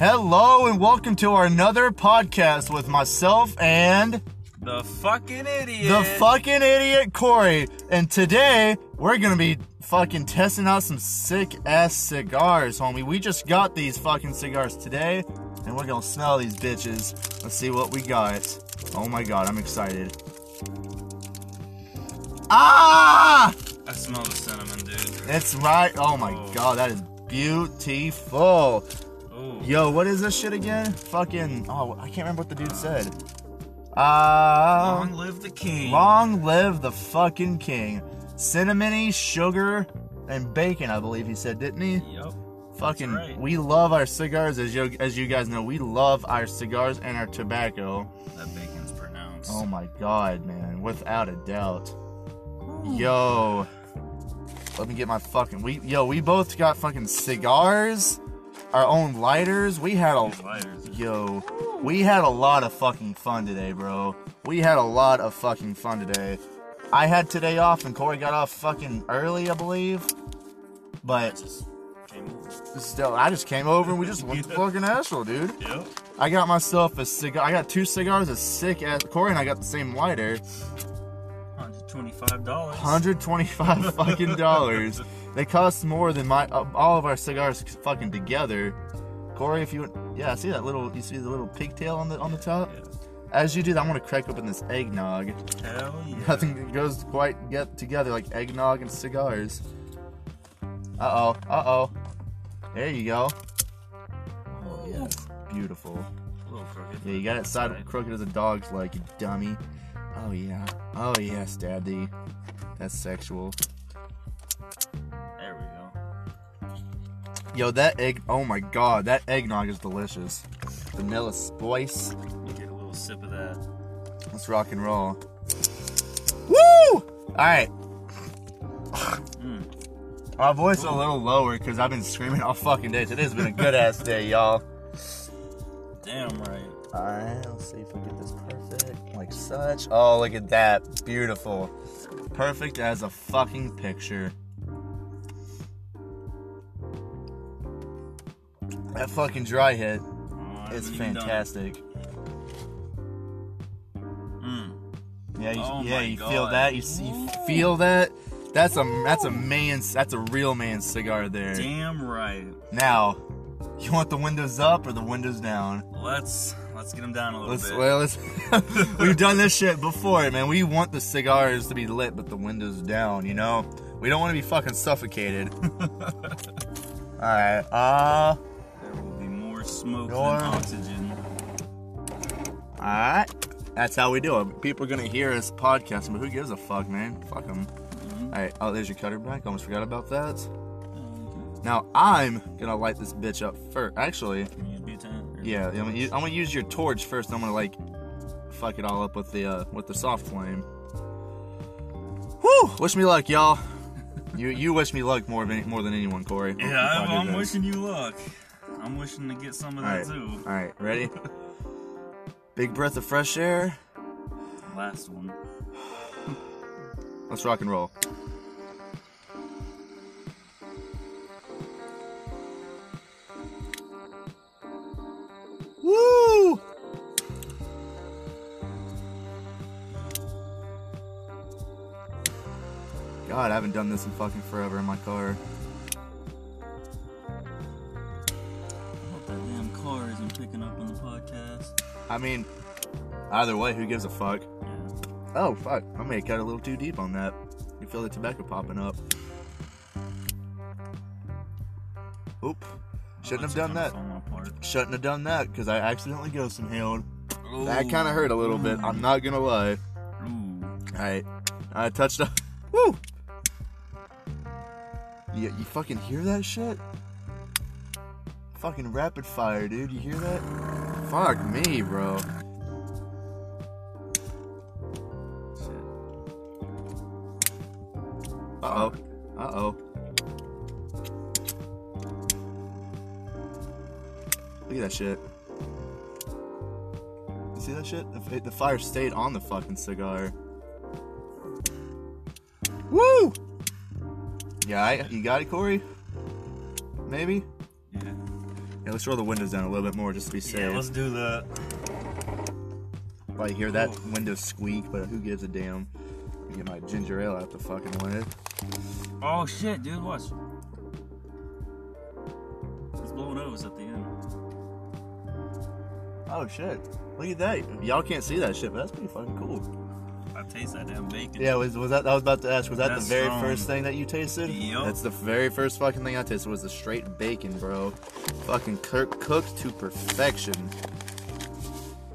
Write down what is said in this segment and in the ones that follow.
Hello and welcome to our another podcast with myself and The fucking idiot. the fucking idiot Corey. And today we're gonna be fucking testing out some sick ass cigars, homie. We just got these fucking cigars today, and we're gonna smell these bitches. Let's see what we got. Oh my god, I'm excited. Ah! I smell the cinnamon, dude. It's right. Oh my Oh. god, that is beautiful. Ooh. Yo, what is this shit again? Fucking. Oh, I can't remember what the dude said. Uh. Long live the king. Long live the fucking king. Cinnamony, sugar, and bacon, I believe he said, didn't he? Yep. Fucking, right. we love our cigars, as you as you guys know. We love our cigars and our tobacco. That bacon's pronounced. Oh my god, man, without a doubt. Yo, let me get my fucking. We yo, we both got fucking cigars, our own lighters. We had a lighters. Yo, we had a lot of fucking fun today, bro. We had a lot of fucking fun today. I had today off and Corey got off fucking early, I believe. But Just came over. still, I just came over and we just went to fucking Asheville, dude. Yep. I got myself a cigar. I got two cigars, a sick ass. Corey and I got the same lighter. $125. 125 fucking dollars. They cost more than my uh, all of our cigars fucking together. Corey, if you yeah, see that little you see the little pigtail on the on the top? Yeah. As you do that, I'm gonna crack open this eggnog. Hell yeah. Nothing goes quite get together like eggnog and cigars. Uh oh, uh oh. There you go. Oh yes, beautiful. A little crooked. Yeah, you got it side right. crooked as a dog's like you dummy. Oh yeah. Oh yes, daddy. That's sexual. There we go. Yo, that egg. Oh my god, that eggnog is delicious. Vanilla spice. You get a little sip of that. Let's rock and roll. Woo! Alright. Mm. My voice is a little lower because I've been screaming all fucking day. Today's been a good ass day, y'all. Damn right. Alright, let's see if we get this perfect. Like such. Oh, look at that. Beautiful. Perfect as a fucking picture. That fucking dry hit Oh, I is haven't even done it. fantastic. Mm. Yeah, you, Oh yeah, you God. feel that? You, you feel that? That's a that's a man's that's a real man's cigar there. Damn right. Now, you want the windows up or the windows down? Let's let's get him down a little Let's bit. well, let's we've done this shit before, man. We want the cigars to be lit, but the windows down. You know, we don't want to be fucking suffocated. All right, uh, smoke Your- than oxygen. all right. That's how we do it. People are gonna hear us podcasting, but who gives a fuck, man? Fuck them. Mhm. All right. Oh, there's your cutter back. Almost forgot about that. Mhm. Now I'm gonna light this bitch up first. Actually, Can you use butane? Or- yeah, I'm gonna, use, I'm gonna use your torch first. I'm gonna like fuck it all up with the uh, with the soft flame. Whew! Wish me luck, y'all. you you wish me luck more than more than anyone, Corey. Yeah, I'm, I'm wishing you luck. I'm wishing to get some of All that right, too. all right, ready? Big breath of fresh air. Last one. Let's rock and roll. Woo! God, I haven't done this in fucking forever in my car. I mean, either way, who gives a fuck? Oh, fuck. I may have cut a little too deep on that. You feel the tobacco popping up. Oop. Shouldn't have done that. On my part. Shouldn't have done that because I accidentally ghost inhaled. That kind of hurt a little bit. I'm not gonna lie. Alright. I touched up. Woo! You, you fucking hear that shit? Fucking rapid fire, dude. You hear that? Fuck me, bro. Shit. Uh oh. Uh oh. Look at that shit. You see that shit? The, the fire stayed on the fucking cigar. Woo! Yeah, I, you got it, Corey? Maybe? Yeah. Yeah, let's roll the windows down a little bit more just to be safe. Yeah, let's do that. Like hear that Cool. window squeak, but who gives a damn? Let me Get my ginger ale out the fucking way. Oh shit, dude, watch. It's blowing O's at the end. Oh shit! Look at that. Y'all can't see that shit, but that's pretty fucking cool. I taste that damn bacon. Yeah, was was that? I was about to ask. Was that That's the very strong. first thing that you tasted? Yup. That's the very first fucking thing I tasted was the straight bacon, bro. Fucking cook, cooked to perfection.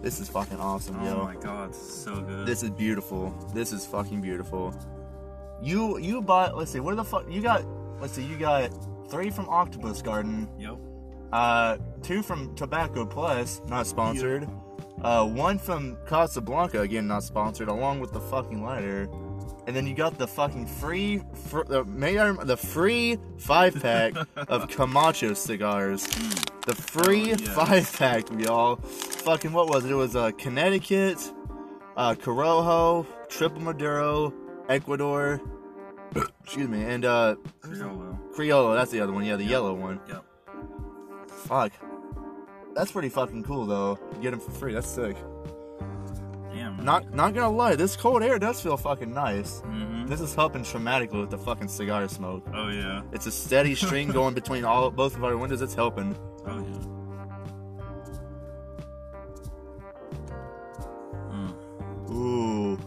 This is fucking awesome, Oh yo. my god, this is so good. This is beautiful. This is fucking beautiful. You you bought. Let's see. What the fuck you got? Let's see. You got three from Octopus Garden. Yep. Uh, two from Tobacco Plus, not sponsored. Uh, one from Casablanca, again not sponsored, along with the fucking lighter. And then you got the fucking free, fr- the mayor, the free five pack of Camacho cigars. The free Oh, five pack, y'all. Fucking what was it? It was uh, Connecticut, uh, Corojo, Triple Maduro, Ecuador. Excuse me, and uh, Criollo. Criollo. That's the other one. Yeah, the Yep. yellow one. Yep. Fuck. That's pretty fucking cool though. You get them for free. That's sick. Damn. Not not gonna lie, this cold air does feel fucking nice. Mm-hmm. This is helping dramatically with the fucking cigar smoke. Oh yeah. It's a steady stream going between all both of our windows. It's helping. Oh yeah. Mm. Ooh,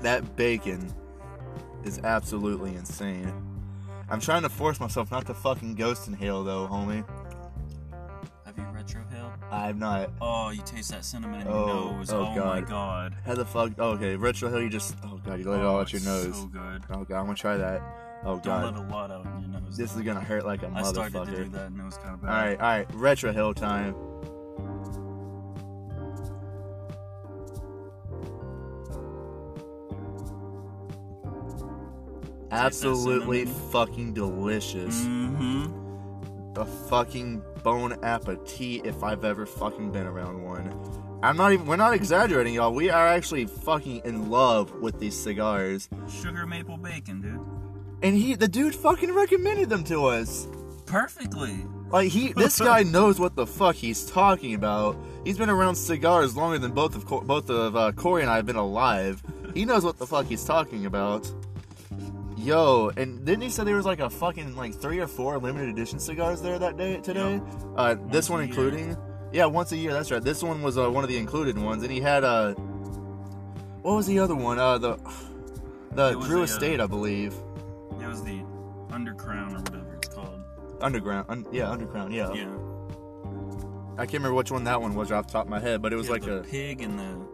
that bacon is absolutely insane. I'm trying to force myself not to fucking ghost inhale though, homie. Have you retrohaled? I'm not. Oh, you taste that cinnamon in Oh, your nose. oh, Oh, my God. god. How the fuck? Oh, okay, retro hill. You just. Oh god, you let it all Oh, out your nose. So good. Oh god, I'm gonna try that. Oh Don't god, let a lot out your nose. this though. is gonna hurt like a I started to do motherfucker. that and it was kind of All bad. right, all right, retro hill time. Absolutely fucking delicious. Mm-hmm. A fucking bon appetit if I've ever fucking been around one. I'm not even. We're not exaggerating, y'all. We are actually fucking in love with these cigars. Sugar maple bacon, dude. And he, the dude, fucking recommended them to us. Perfectly. Like he, this guy knows what the fuck he's talking about. He's been around cigars longer than both of both of uh, Corey and I have been alive. He knows what the fuck he's talking about. Yo, and didn't he say there was like a fucking like three or four limited edition cigars there that day today? Uh, this one a year. including. Yeah, once a year. That's right. This one was uh, one of the included ones, and he had uh, what was the other one? Uh, the the Drew uh, Estate, I believe. It was the undercrown or whatever it's called. Underground, un- yeah, Underground, yeah. Yeah. I can't remember which one that one was off the top of my head, but it was Yeah, like the a. pig and the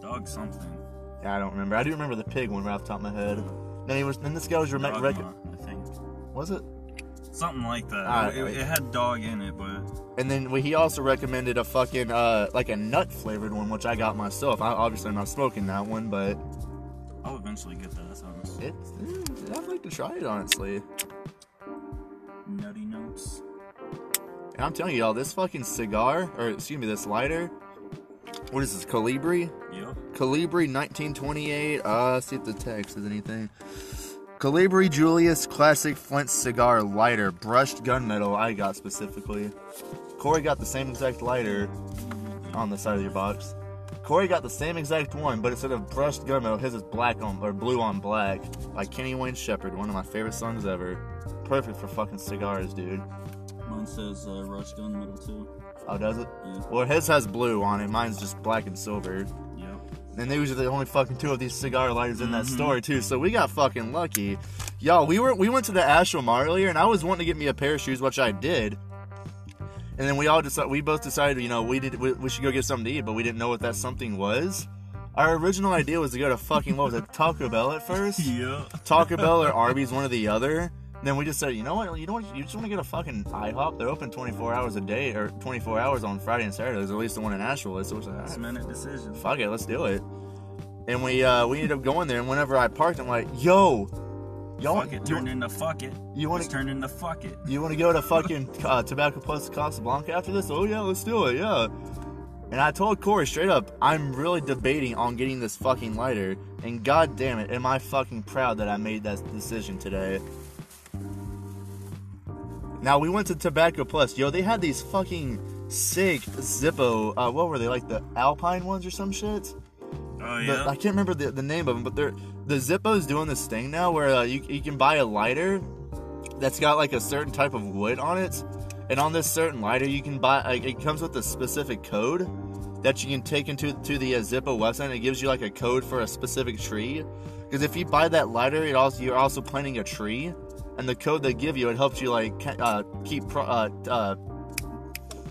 dog something. I don't remember. I do remember the pig one right off the top of my head. Then he was. Then this guy was. Dog rec- I think. was it? Something like that. Ah, it, it had dog in it, but And then we- he also recommended a fucking uh like a nut flavored one, which I got myself. I obviously am not smoking that one, but I'll eventually get that. That sounds eh, I'd like to try it honestly. nutty notes. And I'm telling you, y'all, this fucking cigar, or excuse me, this lighter. What is this? Colibri? Colibri 1928. Uh, see if the text is anything. Colibri Julius Classic Flint Cigar Lighter, brushed gunmetal. I got specifically. Corey got the same exact lighter on the side of your box. Corey got the same exact one, but instead of brushed gunmetal, his is black on or blue on black by Kenny Wayne Shepherd, one of my favorite songs ever. Perfect for fucking cigars, dude. Mine says uh, rush gun metal too. Oh, does it? Yeah. Well, his has blue on it. Mine's just black and silver. And those are the only fucking two of these cigar lighters in that Mhm. store too. So we got fucking lucky. Y'all, we were we went to the Mall earlier and I was wanting to get me a pair of shoes, which I did. And then we all decided we both decided, you know, we did we, we should go get something to eat, but we didn't know what that something was. Our original idea was to go to fucking what was it, Taco Bell at first? Yeah. Taco Bell or Arby's, one or the other. Then we just said, you know what, you know what, you just want to get a fucking IHOP. They're open 24 hours a day or 24 hours on Friday and Saturday. Saturdays. At least the one in Asheville is. So we're like, Last "Alright, minute decision. fuck it, let's do it. And we uh we ended up going there, and whenever I parked, I'm like, yo, y'all Fuck it turned into fuck it. you want to turned into fuck it. you want to go to fucking uh, Tobacco Plus Casablanca after this? Oh yeah, let's do it, yeah. And I told Corey straight up, I'm really debating on getting this fucking lighter, and god damn it, am I fucking proud that I made that decision today. Now we went to Tobacco Plus. Yo, they had these fucking sick Zippo. Uh, what were they like the Alpine ones or some shit? Oh The- yeah. I can't remember the, the name of them, but they're the Zippo's doing this thing now where uh, you you can buy a lighter that's got like a certain type of wood on it, and on this certain lighter you can buy. Like, it comes with a specific code that you can take into to the uh, Zippo website. and It gives you like a code for a specific tree. Because if you buy that lighter, it also you're also planting a tree, and the code they give you it helps you like uh, keep pro- uh, uh,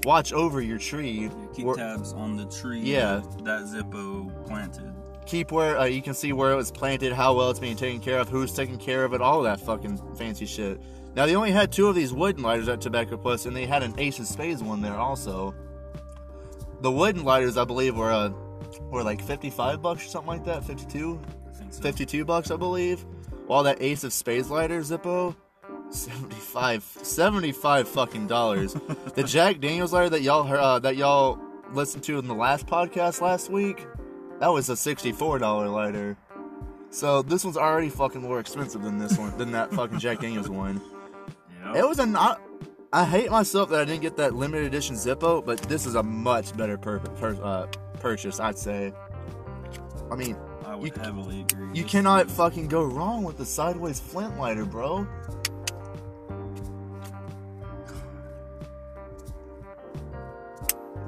watch over your tree. Keep tabs on the tree. Yeah. That Zippo planted. keep where uh, you can see where it was planted, how well it's being taken care of, who's taking care of it, all that fucking fancy shit. Now they only had two of these wooden lighters at Tobacco Plus, and they had an Ace of Spades one there also. The wooden lighters, I believe, were uh, were like fifty-five bucks or something like that, 52? So. 52 bucks, I believe. While that Ace of Spades lighter, Zippo, 75, 75 fucking dollars. the Jack Daniels lighter that y'all heard, uh, that y'all listened to in the last podcast last week, that was a $64 lighter. So this one's already fucking more expensive than this one, than that fucking Jack Daniels one. Yeah. It was a not. I hate myself that I didn't get that limited edition Zippo, but this is a much better pur- per- uh, purchase, I'd say. I mean, I would you- heavily agree. you cannot is- fucking go wrong with the sideways flint lighter, bro.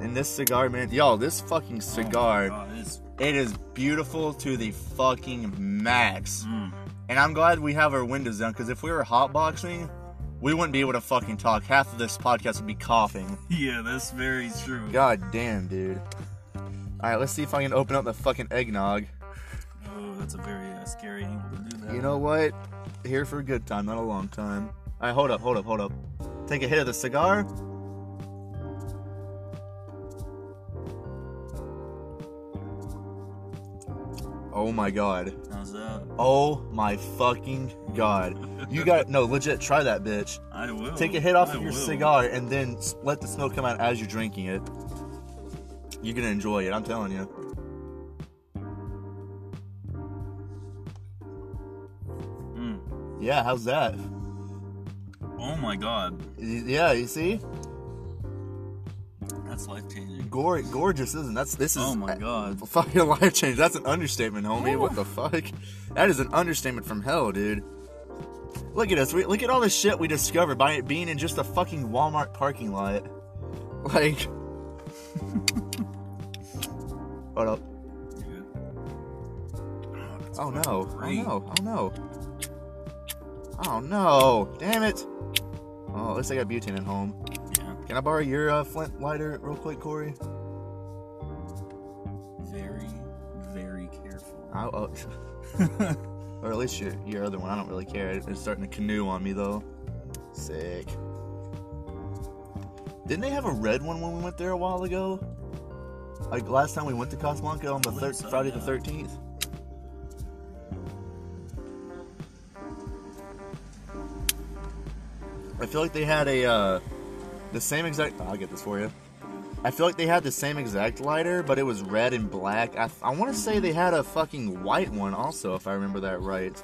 And this cigar, man, y'all, this fucking Oh cigar, God, it's- it is beautiful to the fucking max. mm. And I'm glad we have our windows down, because if we were hotboxing, we wouldn't be able to fucking talk. Half of this podcast would be coughing. Yeah, that's very true. God damn, dude. Alright, let's see if I can open up the fucking eggnog. That's a very uh, scary angle to do that. You know what? Here for a good time, not a long time. Alright, hold up, hold up, hold up. Take a hit of the cigar. Oh my god. How's that? Oh my fucking god. You got no legit try that bitch. I will. Take a hit off I of your will. cigar and then let the smoke come out as you're drinking it. You're gonna enjoy it, I'm telling you. Yeah, how's that? Oh my god, Yeah, you see? that's life changing. Gor- gorgeous, isn't it? that's this is Oh my god. fucking life change. That's an understatement, homie. What the fuck? That is an understatement from hell, dude. Look at us. We, look at all the shit we discovered by it being in just a fucking Walmart parking lot. Like, hold up. Oh fucking no. Oh no. Oh no. Oh no. Damn it. Oh, at least I got butane at home. Yeah, Can I borrow your uh, flint lighter real quick, Corey? very, very careful. I, oh, or at least your your other one. I don't really care. It's starting to canoe on me though. Sick. Didn't they have a red one when we went there a while ago? Like last time we went to Casablanca on the thir- Friday the thirteenth. I feel like they had a uh, the same exact. I'll get this for you. I feel like they had the same exact lighter, but it was red and black. I, I want to say they had a fucking white one also, if I remember that right.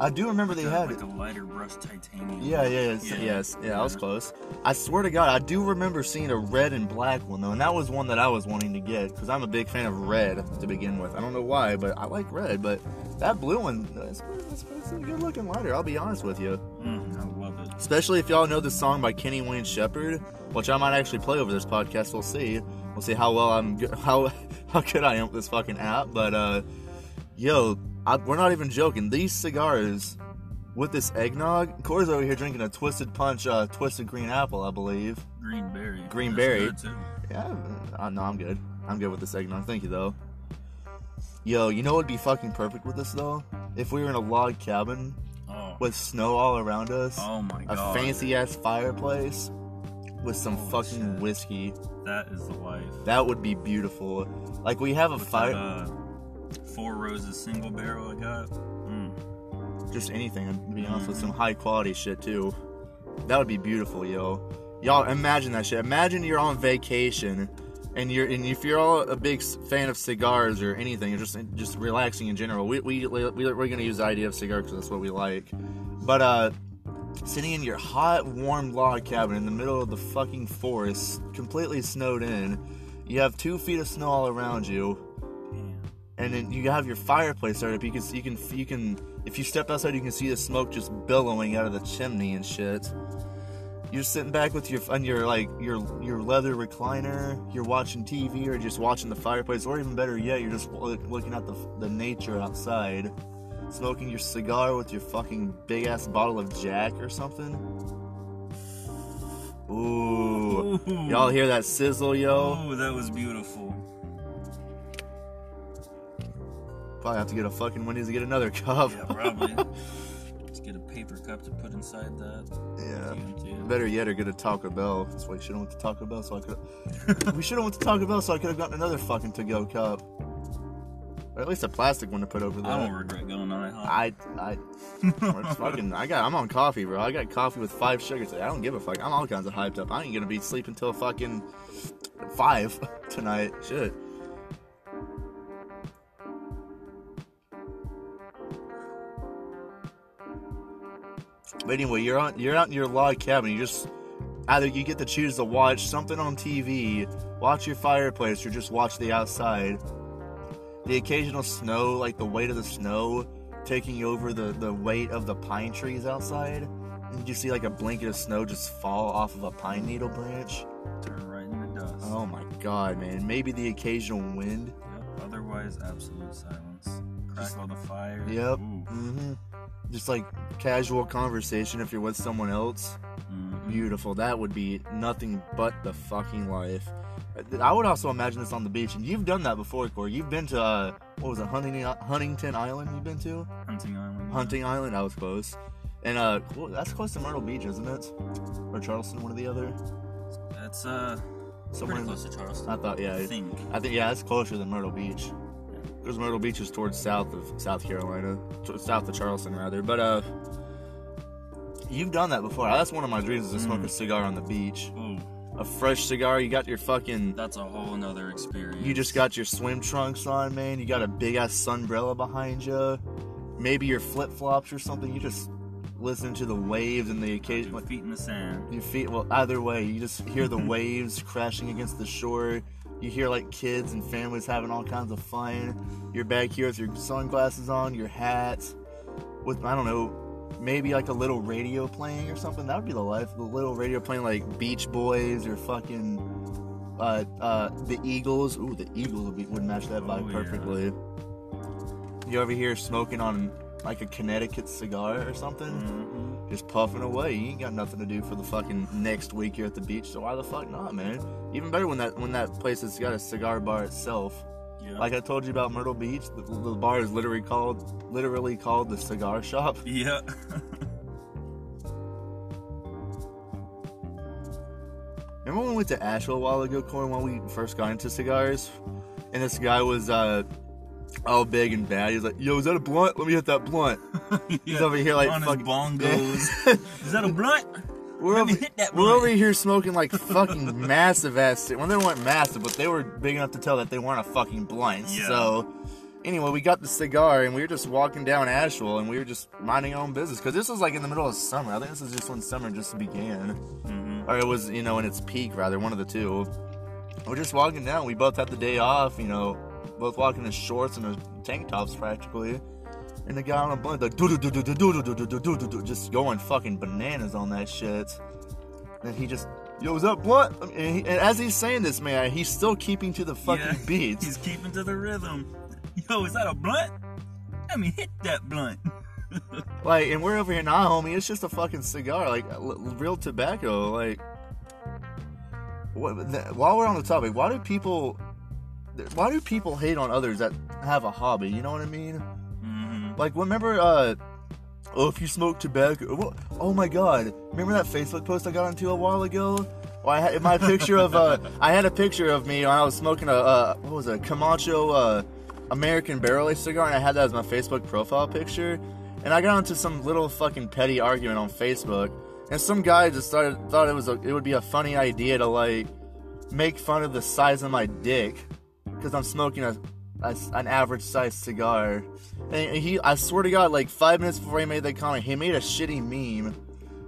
I do remember they had like a lighter brushed titanium. Yeah, yeah, yes, Yeah. yes, yeah, I was close. I swear to God, I do remember seeing a red and black one though, and that was one that I was wanting to get because I'm a big fan of red to begin with. I don't know why, but I like red. But that blue one, that's, that's, that's a good looking lighter. I'll be honest with you. Mm, I love it. Especially if y'all know the song by Kenny Wayne Shepherd, which I might actually play over this podcast. We'll see. We'll see how well I'm, go- how how good I am with this fucking app. But uh, yo, I, we're not even joking. These cigars with this eggnog, Corey's over here drinking a Twisted Punch, uh, Twisted Green Apple, I believe. Green berry. Green berry. Yeah, uh, no, I'm good. I'm good with this eggnog. Thank you though. Yo, you know what would be fucking perfect with this though? If we were in a log cabin With snow all around us oh my god. a fancy ass fireplace with some fucking shit. whiskey. That is the life. That would be beautiful. Like we have a With fire, that, uh, four roses single barrel I got. Mm. just anything. To be honest, with some high quality shit too. That would be beautiful, yo. Y'all imagine that shit. Imagine you're on vacation, and you're and if you're all a big fan of cigars or anything, or just just relaxing in general. We we we we're gonna use the idea of cigar because that's what we like. But uh, sitting in your hot, warm log cabin in the middle of the fucking forest, completely snowed in. You have two feet of snow all around you, and then you have your fireplace started up. You can, you can, you can. If you step outside, you can see the smoke just billowing out of the chimney and shit. You're sitting back with your on your like your your leather recliner. You're watching TV or just watching the fireplace, or even better yet, you're just lo- looking at the the nature outside, smoking your cigar with your fucking big ass bottle of Jack or something. Ooh, Ooh. y'all hear that sizzle, yo? Oh, that was beautiful. Probably have to get a fucking Wendy's to get another cup. Yeah, probably. Cup to put inside that. Yeah. Better yet, or get a Taco Bell. That's why you should have went to Taco Bell, so I could. we should have went to Taco Bell, so I could have gotten another fucking to-go cup, or at least a plastic one to put over there. I don't regret going on it. Huh? I, I, fucking. I got. I'm on coffee, bro. I got coffee with five sugars. I don't give a fuck. I'm all kinds of hyped up. I ain't gonna be sleeping till fucking five tonight. Shit. But anyway, you're on you're out in your log cabin. You just either you get to choose to watch something on TV, watch your fireplace, or just watch the outside. The occasional snow, like the weight of the snow, taking over the the weight of the pine trees outside, and you see like a blanket of snow just fall off of a pine needle branch. Turn right into dust. Oh my god, man! Maybe the occasional wind. Yep. Otherwise, absolute silence. Crackle the fire. Yep. Ooh. Mm-hmm. Just like casual conversation if you're with someone else. Mhm. Beautiful. That would be nothing but the fucking life. I would also imagine this on the beach, and you've done that before, Corey. You've been to uh, what was it, Huntington, Huntington Island? You've been to Hunting Island. Hunting Island. I was close, and uh, that's close to Myrtle Beach, isn't it? Or Charleston, one or the other. That's uh Somewhere. close to Charleston. I thought, yeah, I think. I think yeah, it's closer than Myrtle Beach. Because Myrtle Beach is towards south of South Carolina, south of Charleston rather. But uh, you've done that before. That's one of my dreams is to smoke Mm. a cigar on the beach. Ooh, A fresh cigar. You got your fucking. that's a whole nother experience. You just got your swim trunks on, man. You got a big ass sunbrella behind you. Maybe your flip flops or something. You just listen to the waves and the occasional. feet in the sand. Your feet, well, either way, you just hear the waves crashing against the shore. You hear like kids and families having all kinds of fun. You're back here with your sunglasses on, your hat, with I don't know, maybe like a little radio playing or something. That would be the life. The little radio playing like Beach Boys or fucking uh, uh, the Eagles. Ooh, the Eagles would, be, would match that vibe Oh, yeah. perfectly. You over here smoking on like a Connecticut cigar or something? Mhm. Just puffing away. You ain't got nothing to do for the fucking next week you're at the beach, so why the fuck not, man? Even better when that when that place has got a cigar bar itself. Yeah. Like I told you about Myrtle Beach, the, the bar is literally called literally called the cigar shop. yeah. Remember when we went to Asheville a while ago, Corey, when we first got into cigars? And this guy was uh all big and bad. He's like, Yo, is that a blunt? Let me hit that blunt. He's over here like fucking bongos. Is that a blunt? We're Let over, hit that we're over here smoking like fucking massive ass. Well, they weren't massive, but they were big enough to tell that they weren't a fucking blunt. Yeah. So, anyway, we got the cigar and we were just walking down Asheville and we were just minding our own business because this was like in the middle of summer. I think this is just when summer just began, hmm or it was you know in its peak rather, one of the two. We're just walking down. We both had the day off, you know, both walking in shorts and tank tops practically. And the guy on a blunt, like, do do do do do do do do do do do just going fucking bananas on that shit. And he just, yo, is that blunt? And, he, and as he's saying this, man, he's still keeping to the fucking Yeah. beats. He's keeping to the rhythm. Yo, is that a blunt? Let me hit that blunt. Like, and we're over here now, homie. It's just a fucking cigar, like l- real tobacco. Like, what, th- while we're on the topic, why do people, why do people hate on others that have a hobby? You know what I mean? hmm Like, remember, uh, oh, if you smoke tobacco, what? oh my god, remember that Facebook post I got into a while ago? Well, I had my picture of, uh, I had a picture of me when I was smoking a, uh, what was it, Camacho, uh, American Barrel Aged cigar, and I had that as my Facebook profile picture. And I got into some little fucking petty argument on Facebook, and some guy just started thought it was a, it would be a funny idea to like make fun of the size of my dick because I'm smoking a, a an average sized cigar. And he, I swear to God, like five minutes before he made that comment, he made a shitty meme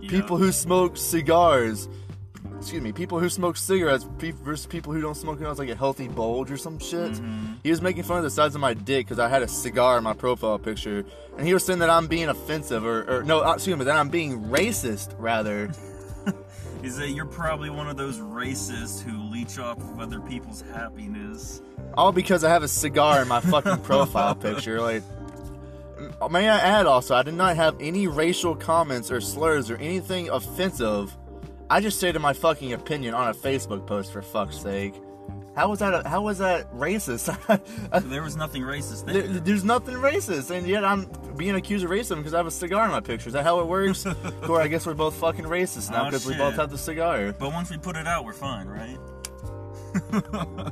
Yeah. people who smoke cigars. Excuse me, people who smoke cigarettes versus people who don't smoke cigarettes, like a healthy bulge or some shit. Mm-hmm. He was making fun of the size of my dick because I had a cigar in my profile picture, and he was saying that I'm being offensive or, or no, excuse me, that I'm being racist rather. Is that you're probably one of those racists who leech off of other people's happiness. All because I have a cigar in my fucking profile picture. Like, may I add also, I did not have any racial comments or slurs or anything offensive. I just stated my fucking opinion on a Facebook post for fuck's sake. How was that? A, how was that racist? There was nothing racist there. There- there's nothing racist, and yet I'm being accused of racism because I have a cigar in my picture. Is that how it works? or I guess we're both fucking racist now ah, Oh, because we both have the cigar. But once we put it out, we're fine, right?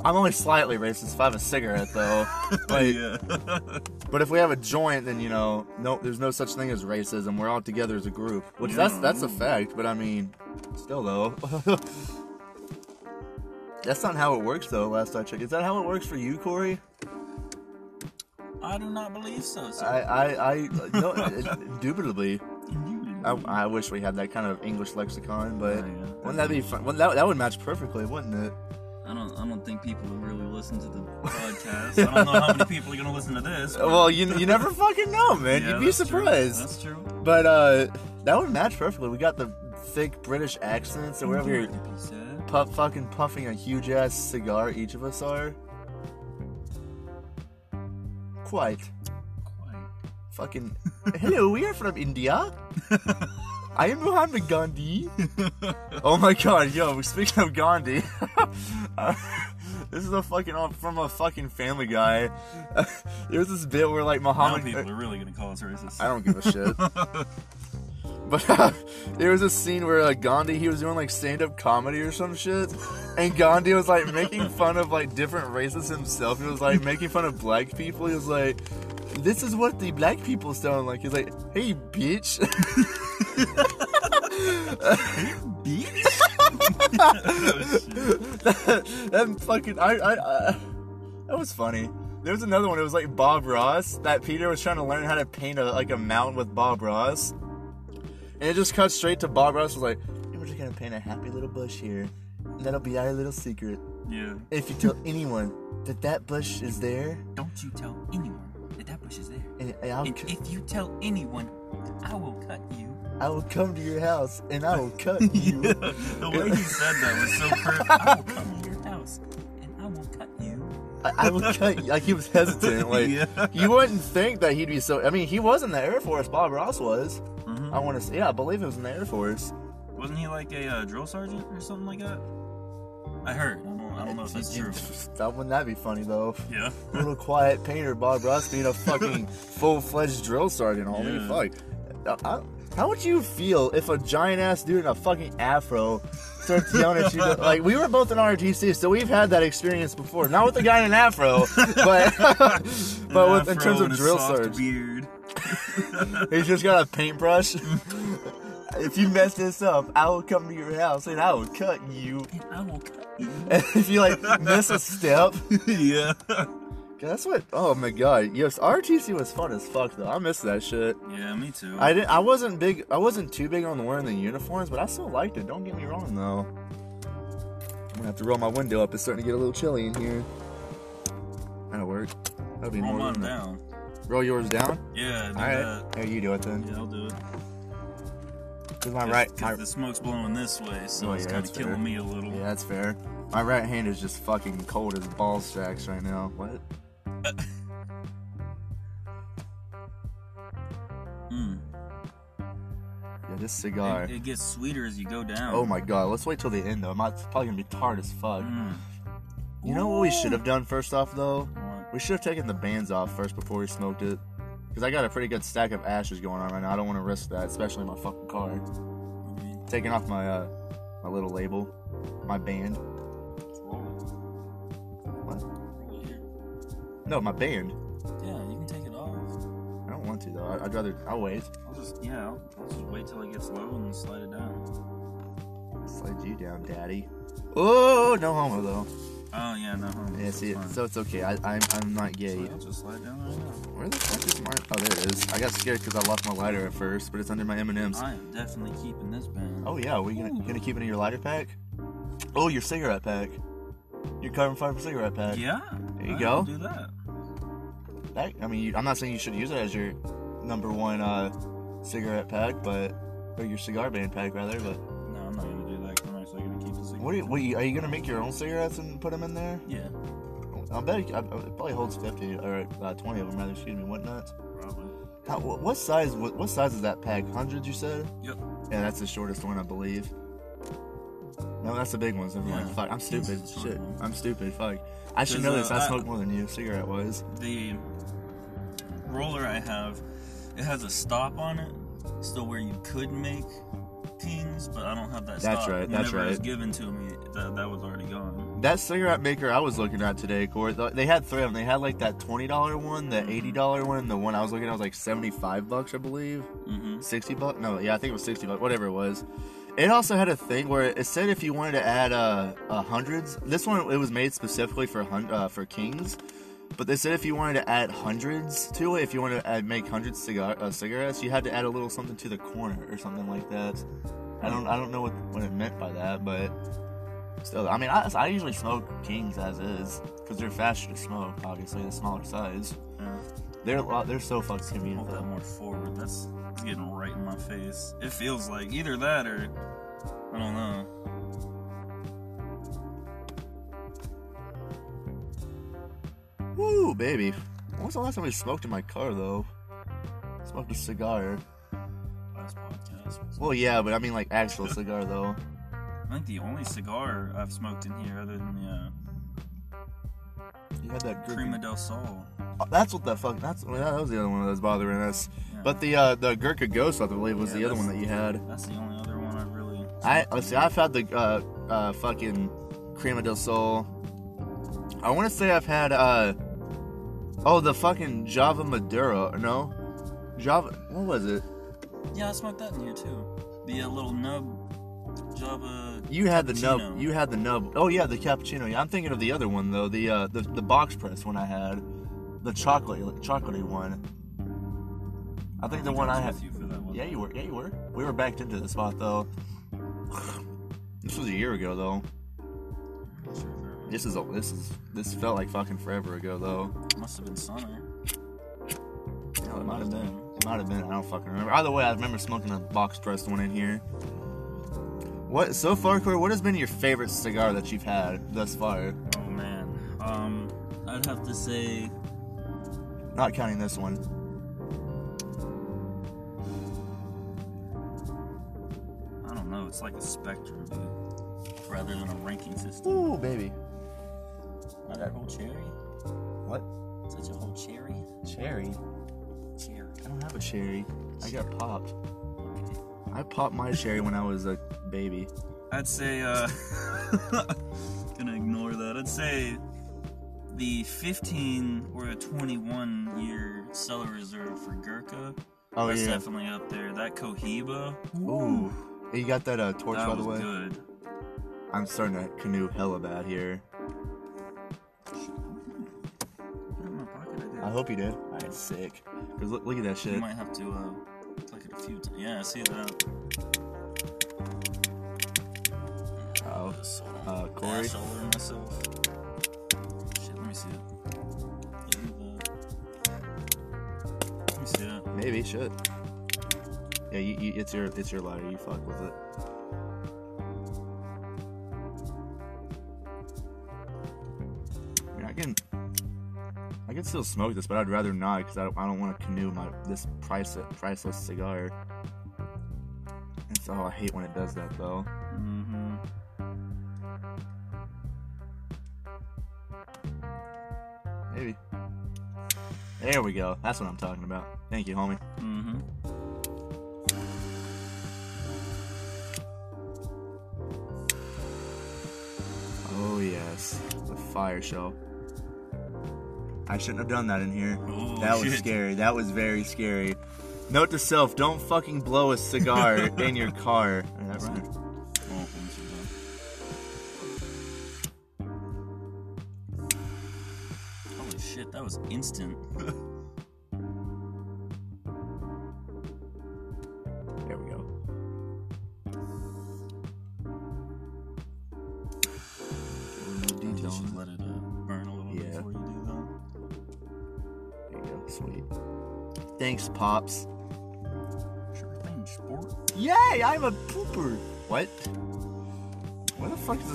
I'm only slightly racist if I have a cigarette though. Like, yeah. But if we have a joint, then you know, no, there's no such thing as racism. We're all together as a group, which that's that's a fact. But I mean, still though, that's not how it works though. Last I checked, is that how it works for you, Corey? I do not believe so, sir. I I, I no, indubitably. I, I wish we had that kind of English lexicon, but Oh, yeah. wouldn't that be fun? Wouldn't that, that would match perfectly, wouldn't it? I don't. I don't think people will really listen to the podcast. I don't know how many people are gonna listen to this. but- Well, you you never fucking know, man. Yeah, You'd be that's true. surprised. That's true. But uh, that would match perfectly. We got the thick British accents, so we're over here What he said. puff, fucking puffing a huge ass cigar. Each of us are. Quite. Quite. Fucking. Hello, we are from India. I am Muhammad Gandhi. oh my god, yo, speaking of Gandhi. uh, this is a fucking uh, from a fucking Family Guy. There's this bit where like Now Muhammad. people are really gonna call us racist. I don't give a shit. But uh, there was a scene where uh, Gandhi he was doing like stand up comedy or some shit, and Gandhi was like making fun of like different races himself. He was like making fun of black people. He was like, "This is what the black people sound like." He's like, "Hey, bitch." that fucking I I, I that was funny. There was another one. It was like Bob Ross that Peter was trying to learn how to paint a like a mountain with Bob Ross, and it just cuts straight to Bob Ross was like, "Hey, "We're just gonna paint a happy little bush here, and that'll be our little secret. Yeah. If you tell anyone that that bush is there, Don't you tell anyone that that bush is there. and I'll And c- if you tell anyone, I will cut you. I will come to your house and I will cut you." the way he said that was so perfect. I will come to your house and I will cut you. I, I will cut you. Like he was hesitant. Like Yeah. you wouldn't think that he'd be so. I mean, he was in the Air Force. Bob Ross was. I want to say, yeah, I believe he was in the Air Force. Wasn't he like a uh, drill sergeant or something like that? I heard. I don't, I don't know if that's true. That wouldn't that be funny though? Yeah. Little quiet painter Bob Ross being a fucking full fledged drill sergeant, homie. Yeah. Fuck. Uh, I- how would you feel if a giant ass dude in a fucking afro starts yelling at you? like we were both in ROTC, so we've had that experience before. Not with the guy in an afro, but but with, in terms of drill sergeant. beard. He's just got a paintbrush. if you mess this up, I will come to your house and I will cut you. And I will cut you. And if you like miss a step, yeah. that's what. Oh my god, yes, RTC was fun as fuck though. I miss that shit. Yeah, me too. I didn't. I wasn't big. I wasn't too big on wearing the uniforms, but I still liked it. Don't get me wrong though. I'm gonna have to roll my window up. It's starting to get a little chilly in here. That'll work. That'll be Roll more mine than that. down. Roll yours down. Yeah, do All right. that. Here, you do it then. Yeah, I'll do it. Cause my right, Because my, the smoke's blowing this way, so Oh, it's yeah, kind of killing me a little. Yeah, that's fair. My right hand is just fucking cold as ball sacks right now. What? Mm. Yeah, this cigar. It, it gets sweeter as you go down. Oh my god, let's wait till the end though. It's probably gonna be tart as fuck. Mm. You know what we should have done first off though? We should have taken the bands off first before we smoked it. Because I got a pretty good stack of ashes going on right now. I don't want to risk that, especially in my fucking car. Taking off my uh my little label, my band. What? Roll it here. No, my band. Yeah, you can take it off. I don't want to though. I- I'd rather. I'll wait. I'll just yeah, I'll, I'll just wait till it gets low and then slide it down. Slide you down, daddy. Oh, no homo though. Oh yeah, no. Yeah, see, fine. so it's okay. I, I'm I'm not gay. Just slide down right now. Where the fuck is my? Oh, there it is. I got scared because I lost my lighter at first, but it's under my M and M's. I am definitely keeping this band. Oh yeah, we gonna Ooh. gonna keep it in your lighter pack? Oh, your cigarette pack. Your carbon fiber cigarette pack. Yeah. There you I go. Do that. That, I mean, you, I'm not saying you should use it as your number one uh, cigarette pack, but or your cigar band pack rather. But No, I'm not what are you, what are you, are you gonna make your own cigarettes and put them in there? Yeah, I'll bet it, I, it probably holds 50 or uh, 20 of them rather. Excuse me, whatnot. probably. How, what, what size? What, what size is that pack? Hundreds, you said? Yep. Yeah, that's the shortest one, I believe. No, that's the big ones. Never. Yeah. Fuck, I'm stupid. It's the short Shit, one. I'm stupid. Fuck. I should know uh, this. I I- smoke more than you, cigarette wise. The roller I have, it has a stop on it, still where you could make pings, but I don't have that That's stop. right, that's Whenever it was right. given to me, that, that was already gone. That cigarette maker I was looking at today, Corey, they had three of them. They had like that twenty dollar one, the eighty dollar one, and the one I was looking at was like seventy five bucks, I believe. Mm-hmm. Sixty bucks? No, yeah, I think it was sixty bucks. Whatever it was. It also had a thing where it said if you wanted to add uh, uh hundreds. This one it was made specifically for hun- uh, for kings, but they said if you wanted to add hundreds to it, if you wanted to add, make hundreds cigar uh, cigarettes, you had to add a little something to the corner or something like that. I don't I don't know what what it meant by that, but still, I mean, I, I usually smoke kings as is because they're faster to smoke. Obviously, the smaller size. Yeah. They're a lot, they're so fucking convenient. Hold that more forward. That's getting right in my face. It feels like either that or I don't know. Woo, baby. When was the last time we smoked in my car, though? Smoked a cigar. Last podcast. Well, yeah, but I mean, like, actual cigar, though. I think the only cigar I've smoked in here, other than the uh, You had that Gurkha- Crema del Sol. Oh, that's what the fuck. That's well, that was the other one that was bothering us. Yeah. But the uh, the Gurkha Ghost, I believe, was Yeah, the other one that you had. That's the only other one I've really. I let's see. I've had the uh, uh, fucking Crema del Sol. I want to say I've had uh, oh, the fucking Java Maduro. No, Java. What was it? Yeah, I smoked that in here too. The uh, little nub Java. You had the nub. You had the nub. Oh yeah, the cappuccino. Yeah, I'm thinking of the other one though. The uh, the the box press one I had, the chocolate chocolatey one. I think the one I had. you for that one. Yeah, you were. Yeah, you were. We were backed into the spot though. This was a year ago though. This is a, this is this felt like fucking forever ago though. Must have been summer. Yeah, it might have been. It might have been. I don't fucking remember. Either way, I remember smoking a box pressed one in here. What so far, Corey? What has been your favorite cigar that you've had thus far? Oh man. Um, I'd have to say Not counting this one. I don't know. It's like a spectrum, dude, rather than a ranking system. Ooh, baby. Not that whole cherry. What? Such a whole cherry. Cherry? Cherry. I don't have a cherry. I got popped. I popped my cherry when I was a baby. I'd say, uh, gonna ignore that. I'd say the 15 or a 21 year cellar reserve for Gurkha. Oh that's yeah. definitely up there. That Cohiba. Ooh. Hey, You got that uh, torch that by the way? good. I'm starting to canoe hella bad here. I hope you did. Alright, sick. Cause look, look at that shit. You might have to uh, click it a few times. Yeah, I see that. Oh, uh, Corey. Ash all over myself. Shit, let me see it. Leave that. Let me see it. Maybe shit. Yeah, you, you, it's your it's your lighter. You fuck with it. Still smoke this, but I'd rather not because I don't, I don't want to canoe my this price priceless cigar. It's oh, I hate when it does that though. Mm-hmm. Maybe. There we go. That's what I'm talking about. Thank you, homie. Mm-hmm. Oh yes, the fire show. I shouldn't have done that in here. That was shit. scary. That was very scary. Note to self: don't fucking blow a cigar in your car. That's right. Holy shit, that was instant.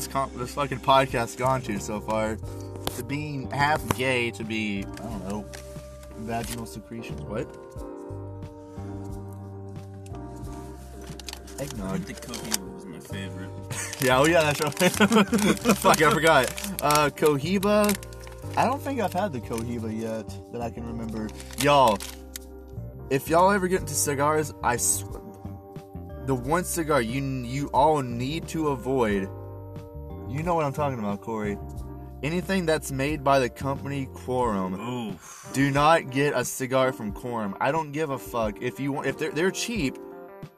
Comp- this fucking podcast's gone to so far? To being half gay to be I don't know vaginal secretions. What? I Eggnog. think Cohiba was my favorite. Yeah, oh yeah, that's right. Fuck, I forgot. Uh, Cohiba. I don't think I've had the Cohiba yet that I can remember. Y'all, if y'all ever get into cigars, I sw- the one cigar you you all need to avoid. You know what I'm talking about, Corey. Anything that's made by the company Quorum. Oof. Do not get a cigar from Quorum. I don't give a fuck if you want. If they're they're cheap,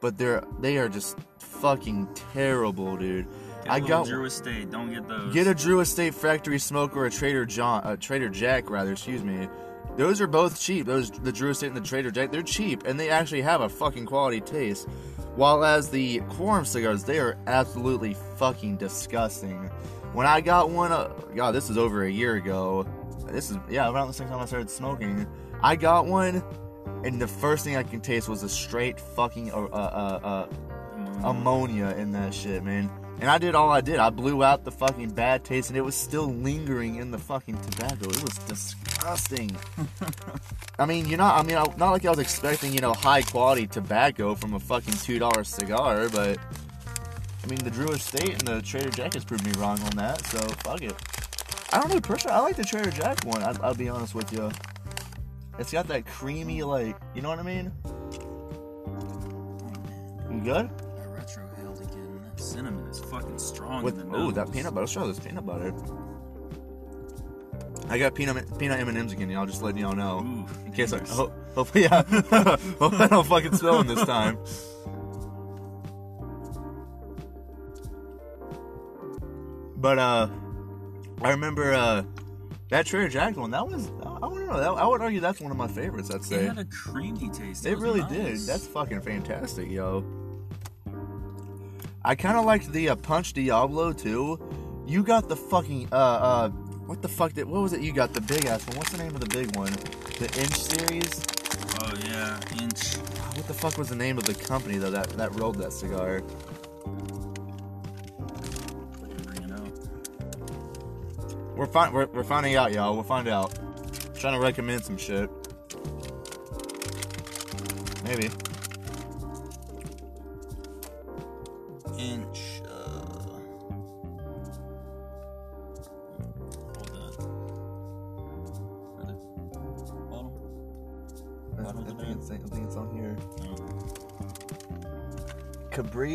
but they're they are just fucking terrible, dude. Get a I got Drew Estate. Don't get those. get a Drew Estate Factory Smoke or a Trader John, uh, Trader Jack rather. Excuse me. Those are both cheap. Those the Drew Estate and the Trader Jack. They're cheap and they actually have a fucking quality taste. While as the Quorum cigars, they are absolutely fucking disgusting. When I got one, uh, God, this is over a year ago. This is yeah, around the same time I started smoking. I got one, and the first thing I can taste was a straight fucking uh, uh, uh, uh, ammonia in that shit, man. And I did all I did. I blew out the fucking bad taste, and it was still lingering in the fucking tobacco. It was disgusting. I mean, you're not. I mean, not like I was expecting, you know, high quality tobacco from a fucking two dollar cigar, but I mean, the Drew Estate and the Trader Jack has proved me wrong on that. So fuck it. I don't know, personally, I like the Trader Jack one. I, I'll be honest with you. It's got that creamy, like, you know what I mean? You good? I retrohaled again. Cinnamon is fucking strong. With in the oh, that peanut butter. Let's try this peanut butter. I got peanut peanut M and M's again. Y'all just letting y'all know Ooh, in case I dangerous. ho- hopefully yeah hope I don't fucking spill them this time. But uh, I remember uh that Trader Jack one. That was I don't know. That, I would argue that's one of my favorites. I'd It say had a creamy taste. it was really nice. did. That's fucking fantastic, yo. I kind of liked the uh, Punch Diablo too. You got the fucking uh uh what the fuck did what was it? You got the big ass one. What's the name of the big one? The Inch series. Oh yeah, inch. What the fuck was the name of the company though that that rolled that cigar? Bring it out. We're we're, we're finding out, y'all. We'll find out. trying to recommend some shit. Maybe.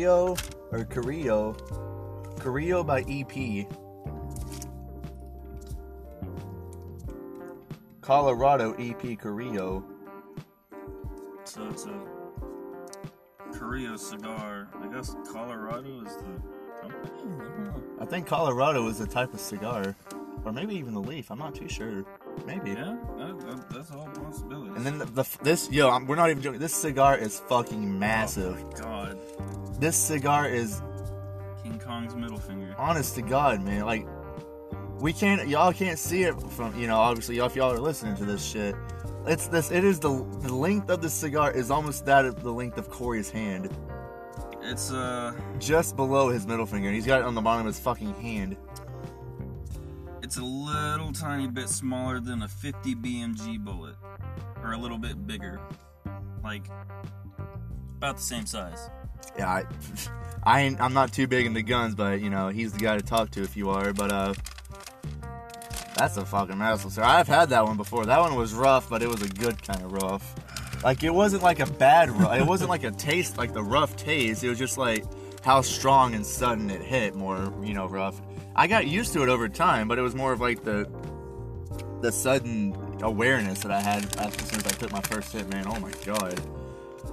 Cabrillo or Carrillo. Carrillo by EP. Colorado EP Carrillo. So it's a Korea cigar. I guess Colorado is the company. I don't know. I think Colorado is the type of cigar. Or maybe even the leaf. I'm not too sure. Maybe. Yeah, that, that, that's all possibilities. And then the, the this yo, I'm, we're not even joking. This cigar is fucking massive. Oh my god, This cigar is King Kong's middle finger. honest to God, man. Like we can't, y'all can't see it from, you know, obviously, y'all, if y'all are listening to this shit. It's this. It is the the length of the cigar is almost that of the length of Corey's hand, It's uh, just below his middle finger, and he's got it on the bottom of his fucking hand. it's a little tiny bit smaller than a 50 BMG bullet, or a little bit bigger, like about the same size. Yeah, I, I ain't, I'm not too big into guns, but you know, he's the guy to talk to if you are. But uh, that's a fucking massive cigar. I've had that one before. That one was rough, but it was a good kind of rough. Like it wasn't like a bad rough. It wasn't like a taste, like the rough taste. It was just like how strong and sudden it hit. More, you know, rough. I got used to it over time, but it was more of like the the sudden awareness that I had as soon as I took my first hit. Man, oh my god.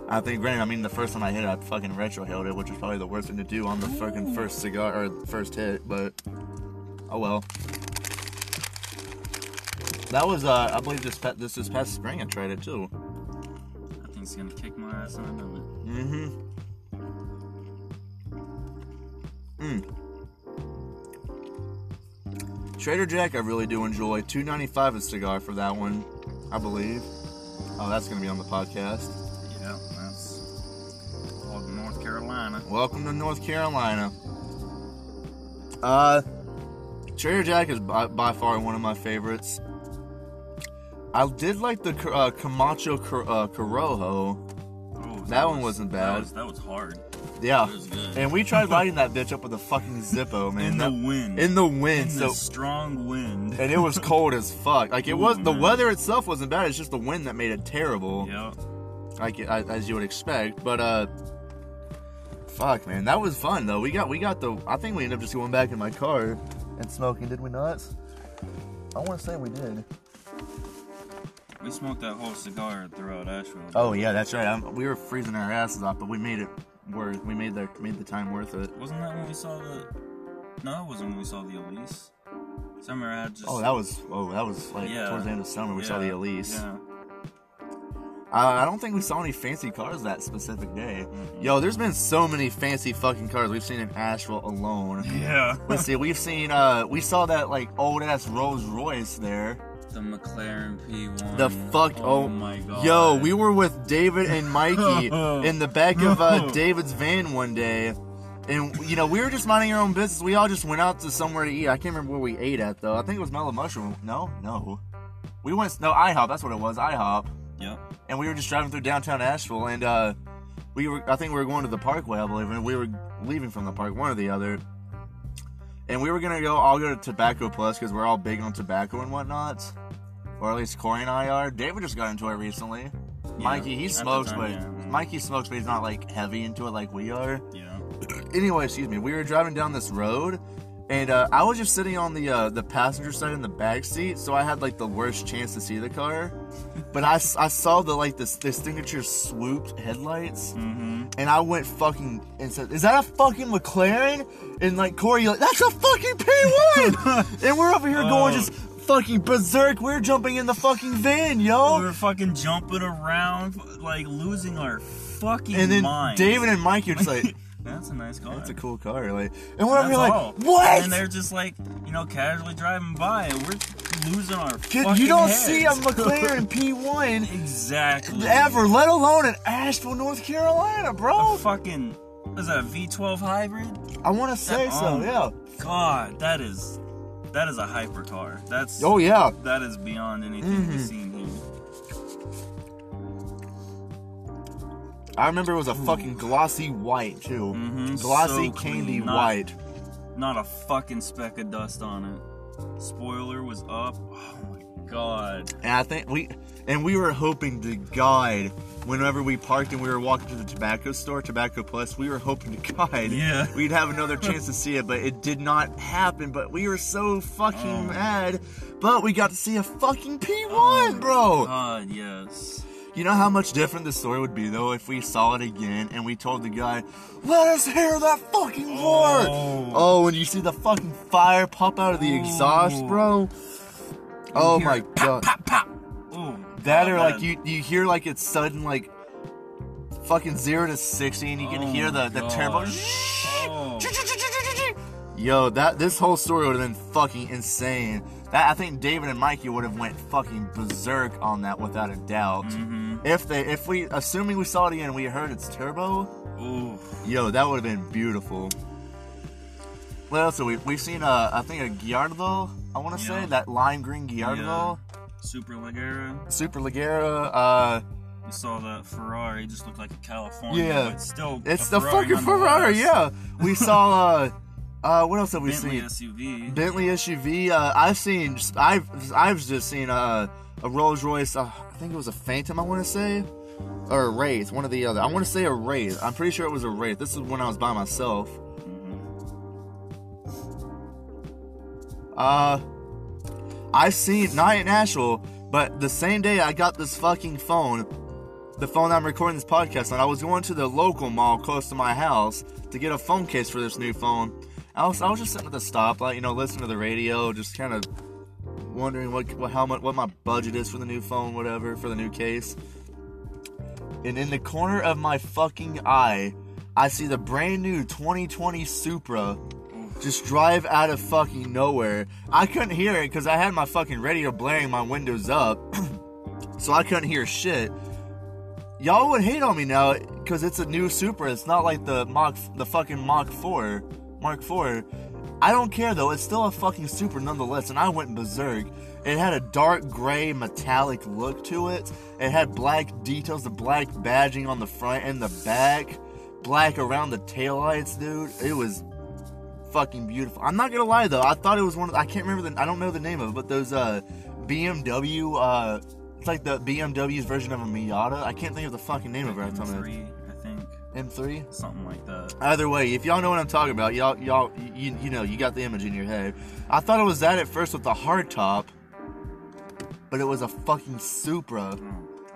I think, granted, I mean, the first time I hit it, I fucking retrohaled it, which was probably the worst thing to do on the fucking first cigar or first hit, but oh well. That was, uh, I believe this pa- this this past spring I tried it too. I think it's gonna kick my ass and I know it. Mm-hmm. Mm. Trader Jack, I really do enjoy. Two ninety five a cigar for that one, I believe. Oh, that's gonna be on the podcast. Welcome to North Carolina. Uh, Trader Jack is by, by far one of my favorites. I did like the uh, Camacho Cor- uh, Corojo. Oh, That one wasn't That bad. was, that was hard. Yeah, was good. and we tried lighting that bitch up with a fucking Zippo, man. in the wind. in the wind, In so the strong wind. and it was cold as fuck. Like it Ooh, was the weather itself wasn't bad. It's just the wind that made it terrible. yeah. like as you would expect. But uh, fuck, man, that was fun though. We got we got the. I think we ended up just going back in my car and smoking. Did we not? I want to say we did. We smoked that whole cigar throughout Asheville. Oh yeah, that's right. I'm, we were freezing our asses off, but we made it worth. We made the made the time worth it. Wasn't that when we saw the? No, it wasn't when we saw the Elise. Summer I just. Oh, that was oh that was like Yeah. towards the end of summer. We saw the Elise. Yeah. Uh, I don't think we saw any fancy cars that specific day. Yo, there's been so many fancy fucking cars we've seen in Asheville alone. Yeah. Let's see, we've seen uh we saw that like old ass Rolls Royce there. the McLaren P1. The fuck Oh, oh, my god. Yo, we were with David and Mikey in the back of uh, David's van one day. And you know, we were just minding our own business. We all just went out to somewhere to eat. I can't remember where we ate at though. I think it was Mellow Mushroom. No, no. We went no IHOP, that's what it was, IHOP. Yep. And we were just driving through downtown Asheville and uh we were I think we were going to the parkway, I believe, and we were leaving from the park, one or the other. And we were gonna go all go to Tobacco Plus because we're all big on tobacco and whatnot. Or at least Corey and I are. David just got into it recently. Mikey, he smokes, time, but yeah. Mikey smokes, but he's not like heavy into it like we are. Yeah. Anyway, excuse me. We were driving down this road, and uh, I was just sitting on the uh, the passenger side in the back seat, so I had like the worst chance to see the car. But I, I saw the like this the signature swooped headlights, Mm-hmm. and I went fucking and said, "Is that a fucking McLaren?" And like Corey, you're like, "That's a fucking P1!" and we're over here going Oh. just fucking berserk. We're jumping in the fucking van, yo. We were fucking jumping around, like losing our fucking and then minds. David and Mike you're just like, That's a nice car. "That's a cool car." Like, and That's here like, all. "What?" And they're just like, you know, casually driving by, and we're losing our you don't heads. see a McLaren P1 exactly ever, let alone in Asheville, North Carolina, A bro. fucking is that a V12 hybrid? I want to say so, um, yeah. God, that is that is a hypercar. That's Oh yeah. that is beyond anything we've Mhm. seen here. I remember it was a fucking glossy white too. Mhm, Glossy so candy not- white. Not a fucking speck of dust on it. Spoiler was up. Oh my god. And I think we and we were hoping to God whenever we parked and we were walking to the tobacco store, Tobacco Plus, we were hoping to God Yeah. we'd have another chance to see it, but it did not happen. But we were so fucking Oh. mad. But we got to see a fucking P1, bro. God, yes. You know how much different the story would be though if we saw it again and we told the guy, "Let us hear that fucking roar!" Oh. Oh, when you see the fucking fire pop out of the exhaust, bro. Oh my it god. Pop, pop. Ooh, That or like you you hear like it's sudden like fucking zero to sixty and you can Oh hear the the God. turbo. Oh. Yo, that this whole story would have been fucking insane. That I think David and Mikey would have went fucking berserk on that without a doubt. Mhm. If they if we assuming we saw it again and we heard it's turbo, Ooh. yo, that would have been beautiful. What else have we we've seen uh I think a Gallardo, I wanna say, that lime green Gallardo. Super Ligera. Superleggera, uh We saw that Ferrari just looked like a California. Yeah. but it's still it's a the Ferrari fucking Ferrari, yeah. We saw uh uh what else have we Bentley seen? Bentley SUV. Bentley SUV. Uh, I've seen. I've I've just seen uh, a Rolls Royce. Uh, I think it was a Phantom. I want to say, or a Wraith. One or the other. I want to say a Wraith. I'm pretty sure it was a Wraith. This is when I was by myself. Uh, I've seen not in Asheville, but the same day I got this fucking phone, the phone I'm recording this podcast on, I was going to the local mall close to my house to get a phone case for this new phone. I was I was just sitting at the stoplight, you know, listening to the radio, just kind of wondering what, what how much what my budget is for the new phone, whatever, for the new case. And in the corner of my fucking eye, I see the brand new 2020 Supra just drive out of fucking nowhere. I couldn't hear it because I had my fucking radio blaring, my windows up, so I couldn't hear shit. Y'all would hate on me now because it's a new Supra. It's not like the Mach, the fucking Mach 4, Mark 4. I don't care though. It's still a fucking Supra nonetheless, and I went berserk. It had a dark gray metallic look to it. It had black details, the black badging on the front and the back, black around the taillights, dude. It was fucking beautiful. I'm not gonna lie though, I thought it was one of I can't remember the I don't know the name of it, but those uh BMW uh it's like the BMW's version of a Miata. I can't think of the fucking name of it. right now. M3, I think. M3. Something like that. Either way, if y'all know what I'm talking about, y'all y'all you, you know you got the image in your head. I thought it was that at first with the hard top, but it was a fucking Supra.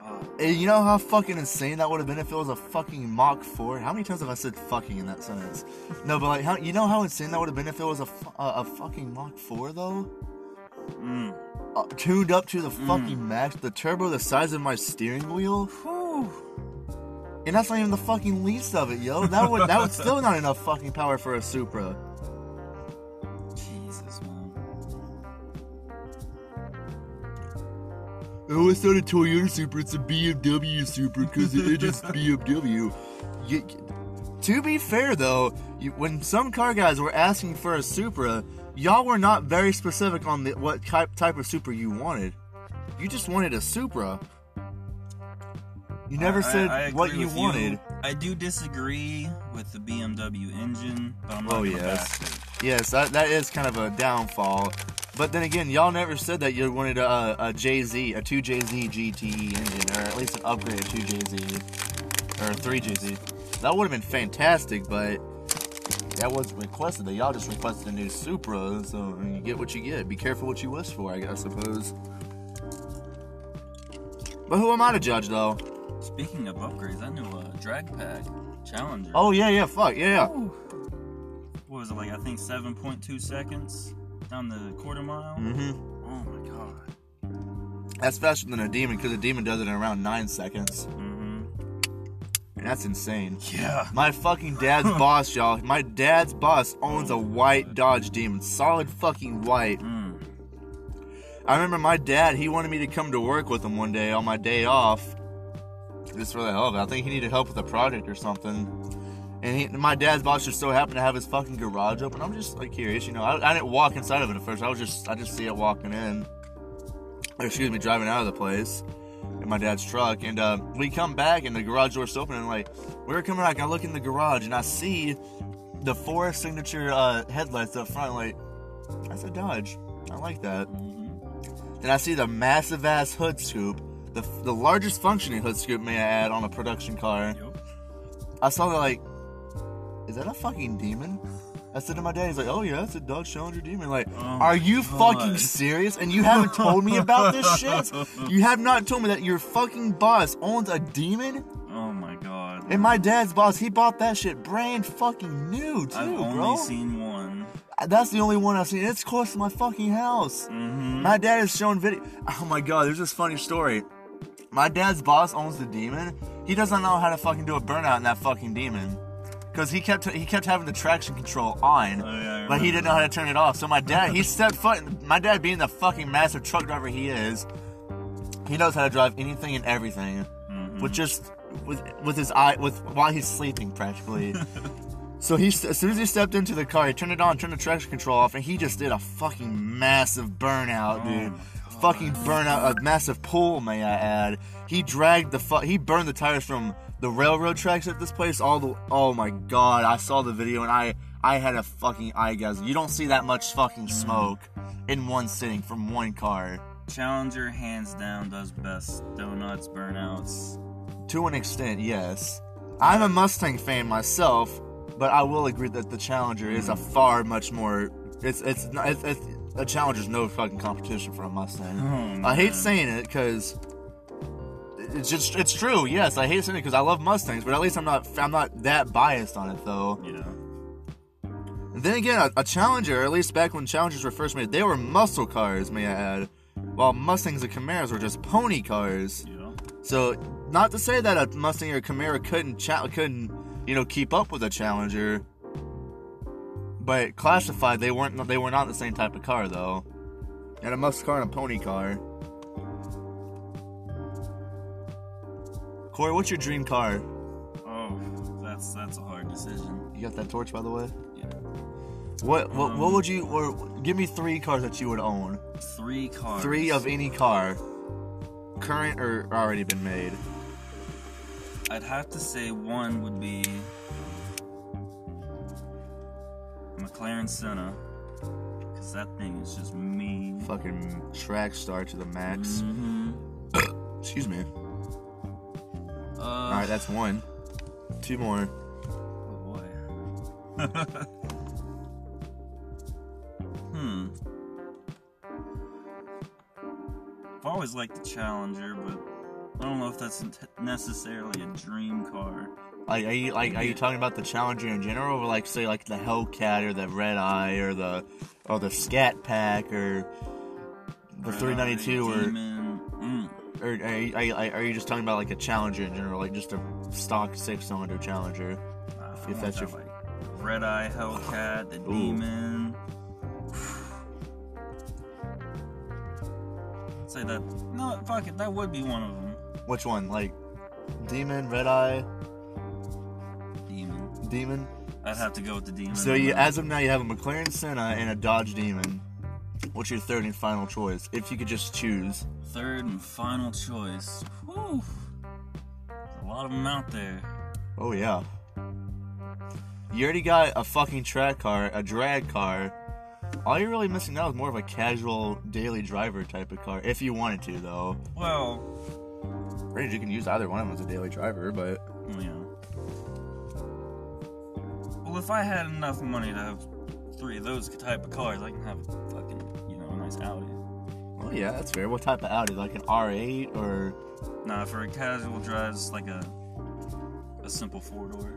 Oh, And you know how fucking insane that would have been if it was a fucking Mach 4? How many times have I said fucking in that sentence? No, but like, how, you know how insane that would have been if it was a, a, a fucking Mach 4 though? Mm. Uh, tuned up to the fucking max, the turbo the size of my steering wheel. And that's not even the fucking least of it, yo. That would that would still not enough fucking power for a Supra. Jesus, man. Oh, it's not a Toyota Supra, it's a BMW Supra because it is just BMW. You, to be fair, though, you, when some car guys were asking for a Supra, y'all were not very specific on the, what type, type of Supra you wanted. You just wanted a Supra. You never I- said I- I what you wanted. I do disagree with the BMW engine, but I'm not Oh, yes. Yes, that, that is kind of a downfall. But then again, y'all never said that you wanted a, a JZ, a 2JZ GTE engine, or at least an upgraded 2JZ, or a 3JZ. That would have been fantastic, but that was requested. That y'all just requested a new Supra, so you get what you get. Be careful what you wish for, I guess, suppose. But who am I to judge, though? Speaking of upgrades, that new uh, drag pack Challenger. Oh yeah, yeah, fuck yeah, yeah. What was it like? I think 7.2 seconds down the quarter mile. Mm-hmm. Oh my god. That's faster than a demon because a demon does it in around nine seconds. Mm-hmm. And that's insane. Yeah. My fucking dad's boss, y'all. My dad's boss owns a white Dodge Demon, solid fucking white. Mm. I remember my dad. He wanted me to come to work with him one day on my day off, just for the hell of it. I think he needed help with a project or something. And he, my dad's boss just so happened to have his fucking garage open. I'm just like curious, you know. I, I didn't walk inside of it at first. I was just, I just see it walking in. Or excuse me, driving out of the place in my dad's truck. And uh, we come back and the garage door's open. And like, we were coming back. I look in the garage and I see the Forest signature uh, headlights up front. Like, that's a Dodge. I like that. Mm-hmm. Then I see the massive ass hood scoop, the, the largest functioning hood scoop, may I add, on a production car. Yup. I saw that like, is that a fucking demon? I said to my dad, he's like, oh yeah, it's a Dodge Challenger demon. Like, Oh are you God. fucking serious? And you haven't told me about this shit? You have not told me that your fucking boss owns a demon? Oh my god. And my dad's boss, he bought that shit brand fucking new too, I've only bro. seen one. That's the only one I've seen. It's close to my fucking house. Mm-hmm. My dad has shown video. Oh my god, there's this funny story. My dad's boss owns the demon. He doesn't know how to fucking do a burnout in that fucking demon. Cause he kept he kept having the traction control on, Oh, yeah, but he didn't know how to turn it off. So my dad, he stepped foot. In, My dad, being the fucking massive truck driver he is, he knows how to drive anything and everything, Mhm. with just with with his eye with while he's sleeping practically. So he, as soon as he stepped into the car, he turned it on, turned the traction control off, and he just did a fucking massive burnout, Oh dude. Fucking burnout, a massive pull, may I add. He dragged the fu- he burned the tires from the railroad tracks at this place all the. Oh my god, I saw the video and I I had a fucking eye gasm. You don't see that much fucking smoke in one sitting from one car. Challenger hands down does best donuts burnouts. To an extent, yes. I'm a Mustang fan myself, but I will agree that the Challenger is a mm. far much more. It's it's it's, it's a Challenger's no fucking competition for a Mustang. Oh, I hate saying it because it's just it's true. Yes, I hate saying it because I love Mustangs, but at least I'm not I'm not that biased on it though. Yeah. Then again, a, a Challenger, at least back when Challengers were first made, they were muscle cars, may I add. While Mustangs and Camaros were just pony cars. Yeah. So, not to say that a Mustang or Camaro couldn't cha- couldn't you know keep up with a Challenger, but classified they weren't they were not the same type of car though. Had a muscle car and a pony car. Corey, what's your dream car? Oh, that's that's a hard decision. You got that torch, by the way. Yeah. What what, what Um, would you? Or, give me three cars that you would own. Three cars. Three of any car, current or already been made. I'd have to say one would be McLaren Senna, because that thing is just mean. Fucking track star to the max. Mm-hmm. Excuse me. Uh, All right, that's one. Two more. Oh boy. hmm. I've always liked the Challenger, but I don't know if that's necessarily a dream car. Like, are you like are you talking about the Challenger in general, or like say like the Hellcat or the Red Eye or the or the Scat Pack or the Red 392 Eye, or Mm. or are you, are, you, are you just talking about like a Challenger in general, like just a stock six cylinder Challenger? Uh, If I want that's your- like Red Eye Hellcat, the Ooh. Demon. Say that. No, fuck it. That would be one of them. Which one? Like Demon, Red Eye, Demon. I'd have to go with the Demon. So you, as of now, you have a McLaren Senna and a Dodge Demon. What's your third and final choice? If you could just choose. Third and final choice. Whew. There's a lot of them out there. Oh yeah. You already got a fucking track car, a drag car. All you're really missing now is more of a casual daily driver type of car. If you wanted to, though. Well, Granted, you can use either one of them as a daily driver, but yeah. Well, if I had enough money to have three of those type of cars, I can have a fucking, you know, a nice Audi. well, yeah, that's fair. What type of Audi? Like an R8 or Nah, for a casual drive, it's like a a simple four door.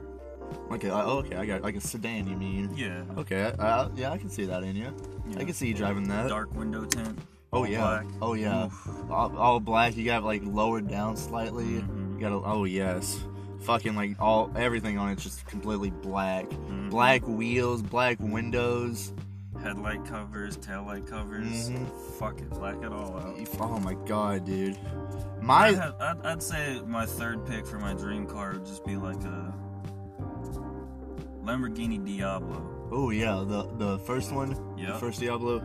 like a? Oh, okay, I got like a sedan. You mean? Yeah. Okay, uh, yeah, I can see that in you. I can see you driving that. Dark window tint. oh yeah. black. Oh yeah. All, all black. You got like lowered down slightly. Mhm. You got a, oh yes. Fucking like all everything on it's just completely black. Mhm. Black wheels, black windows. Headlight covers, taillight covers. Mhm. Fuck it, black it all out. Oh my god, dude. My had, I'd, I'd say my third pick for my dream car would just be like a Lamborghini Diablo. oh yeah, the the first one, the Yeah. first Diablo.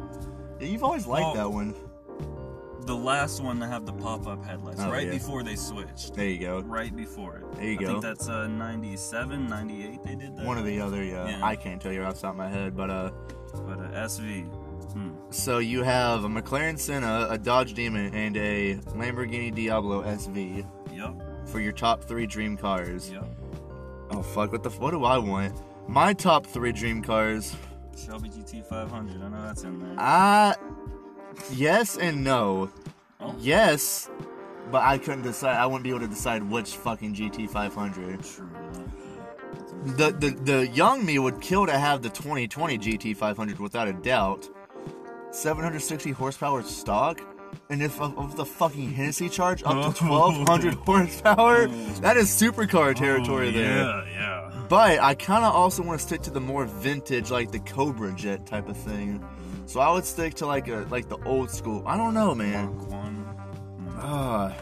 Yeah, you've always liked that one. The last one to have the pop-up headlights, Oh, right yeah. before they switched. There you go. Right before it. There you I go. I think that's uh, 97, 98 they did that. One or the other, yeah. Yeah. I can't tell you off the top of my head, but uh, But uh, SV. Hmm. so you have a McLaren Senna, a Dodge Demon, and a Lamborghini Diablo SV Yep. for your top three dream cars. Yep. Oh fuck, what the f- what do I want? My top three dream cars. Shelby GT 500. I know that's in there. Uh yes and no. Oh. Yes, but I couldn't decide. I wouldn't be able to decide which fucking GT 500. True. The, the the young me would kill to have the 2020 GT 500 without a doubt. 760 horsepower stock, and if of, of the fucking Hennessey charge up to 1200 horsepower, that is supercar oh, territory Oh, there. Yeah, yeah. But I kind of also want to stick to the more vintage, like the Cobra Jet type of thing. So I would stick to like a like the old school. I don't know, man. Ah,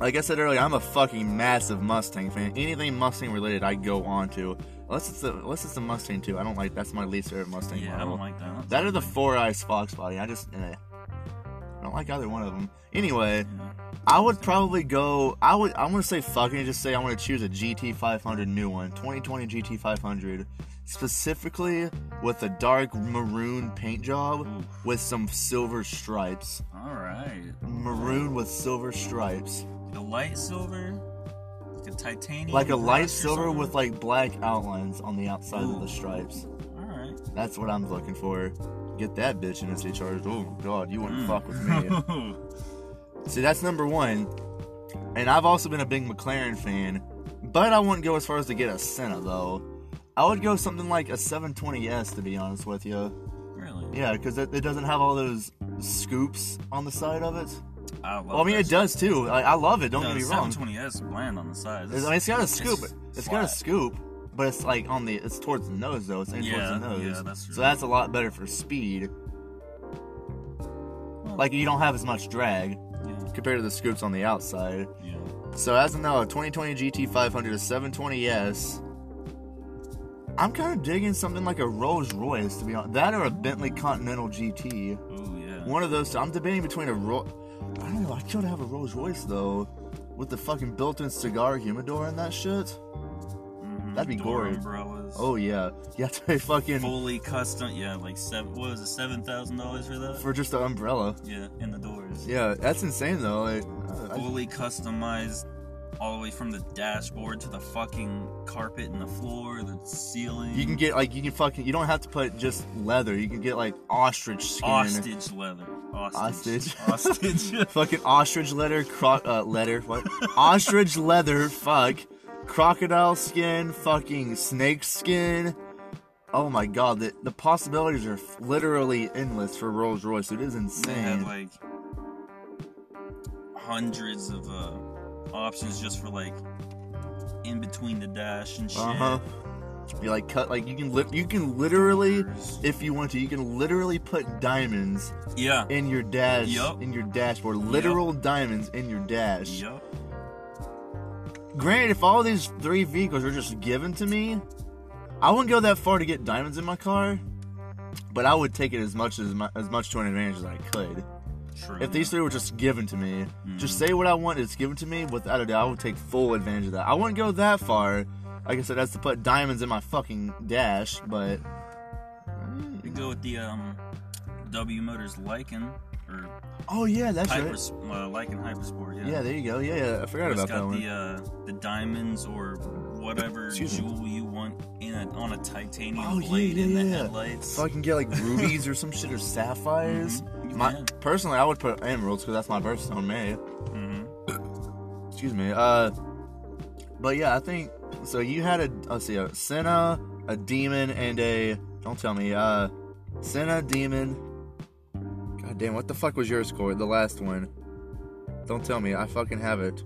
like I said earlier, I'm a fucking massive Mustang fan. Anything Mustang related, I go on to. Unless it's the unless it's the Mustang too. I don't like. That's my least favorite Mustang Yeah, I don't like that. that or the Four Eyes Fox body. I just eh. I don't like either one of them. Anyway, Yeah. I would probably go. I would. I'm gonna say fucking just say I want to choose a GT 500 new one, 2020 GT 500, specifically with a dark maroon paint job Oof. with some silver stripes. All right. Maroon with silver stripes, Like a light silver, like a titanium. like a light silver with like black outlines on the outside of the stripes. All right. That's what I'm looking for. Get that bitch in a charged. Oh god, you wouldn't Mm. fuck with me. See, that's number one. And I've also been a big McLaren fan, but I wouldn't go as far as to get a Senna though. I would go something like a 720s to be honest with you. Really? Yeah, because it, it doesn't have all those scoops on the side of it. I, love Well, I mean, it does too. I, I love it. Don't No, get me the wrong. 720S is bland on the side. It's- I mean, it's got a scoop. it's It's got a scoop, but it's like on the. It's towards the nose though. It's aimed Yeah, towards the nose. yeah, that's true. So that's a lot better for speed. Like you don't have as much drag Yeah, compared to the scoops on the outside. yeah. So as of now, a 2020 GT500, a 720S. I'm kind of digging something like a Rolls Royce to be honest. That or a Bentley Continental GT. Oh yeah. One of those. I'm debating between a Ro. I don't know. I could have a Rolls Royce though, with the fucking built-in cigar humidor and that shit. Mhm. that'd be Door gory. Umbrellas. Oh yeah, you have to pay fucking Fully custom. Yeah, like seven. What was it? Seven thousand dollars for that? for just the umbrella. yeah, in the doors. Yeah, that's insane though. Like, uh, I- Fully customized, all the way from the dashboard to the fucking carpet and the floor, the ceiling. you can get like you can fucking. You don't have to put just leather. You can get like ostrich skin. Ostrich leather. Ostrich. Ostrich. fucking ostrich leather, cro- uh, leather, what? ostrich leather, fuck. Crocodile skin, fucking snake skin. Oh my god, the, the possibilities are literally endless for Rolls Royce. It is they insane. had like hundreds of uh, options just for like in between the dash and shit. Uh huh. You like cut like you can li- you can literally if you want to you can literally put diamonds Yeah. in your dash Yup. in your dashboard literal diamonds in your dash. Yup. Granted, if all these three vehicles are just given to me, I wouldn't go that far to get diamonds in my car, but I would take it as much as mu- as much to an advantage as I could. True. If these three were just given to me, just say what I want, it's given to me. Without a doubt, I would take full advantage of that. I wouldn't go that far. Like I said, that's to put diamonds in my fucking dash, but We go with the um, W Motors Lykan or oh yeah, that's Hyper, right. uh, Lykan Hypersport. Yeah. Yeah, there you go. Yeah, yeah, I forgot It's about that got one. the uh, the diamonds or whatever jewel you want in a, on a titanium Oh, yeah, blade in yeah, the yeah. headlights. So I can get like rubies or some shit or sapphires. Mhm, My, personally, I would put emeralds because that's my birthstone May. Mhm. Excuse me. Uh, but yeah, I think so. You had a let's see, a Senna, a demon, and a don't tell me. Uh, Senna, demon. God damn, what the fuck was your score? The last one. Don't tell me. I fucking have it.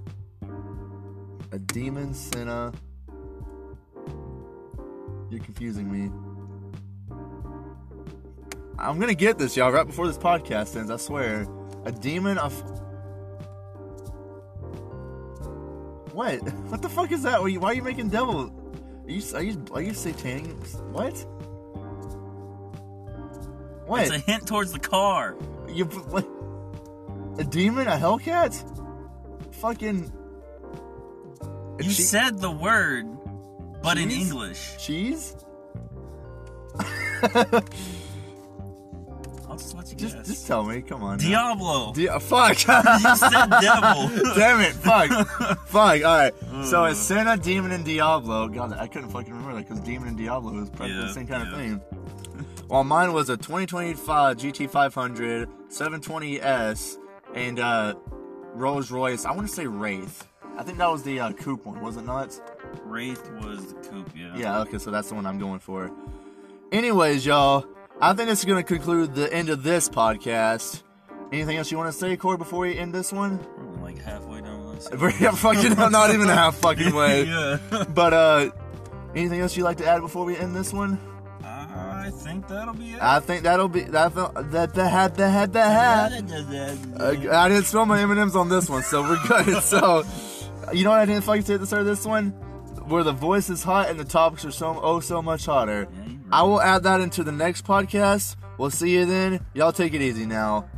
A demon, Senna. You're confusing me. I'm gonna get this, y'all, right before this podcast ends. I swear. A demon, of what? What the fuck is that? Why are you, why are you making devil? Are you are you are you satanic? What? What? It's a hint towards the car. You what? A demon? A Hellcat? Fucking. A You che- said the word, but in English. cheese? I'll just let you Just guess. just tell me. Come on. now. Diablo. Di- fuck. you said devil. Damn it. Fuck. fuck. All right. So it's Senna, Demon, and Diablo. God, I couldn't fucking remember that because Demon and Diablo is probably the same kind of yeah. thing. Well, mine was a 2025 GT500, 720S, and uh, Rolls Royce. I want to say Wraith. I think that was the uh, coupe one, was it not? Wraith was the coupe, yeah. Yeah, okay, so that's the one I'm going for. Anyways, y'all, I think this is going to conclude the end of this podcast. Anything else you want to say, Corey, before we end this one? We're like halfway down this. We're fucking not even half fucking way. yeah. But uh, anything else you'd like to add before we end this one? I think that'll be it. I think that'll be that. That the hat the had the hat. I didn't spill my M and M's on this one, so we're good. so, you know what I didn't fucking say at the start of this one? Where the voice is hot and the topics are so oh so much hotter. Yeah, you're I will add that into the next podcast. We'll see you then. Y'all take it easy now.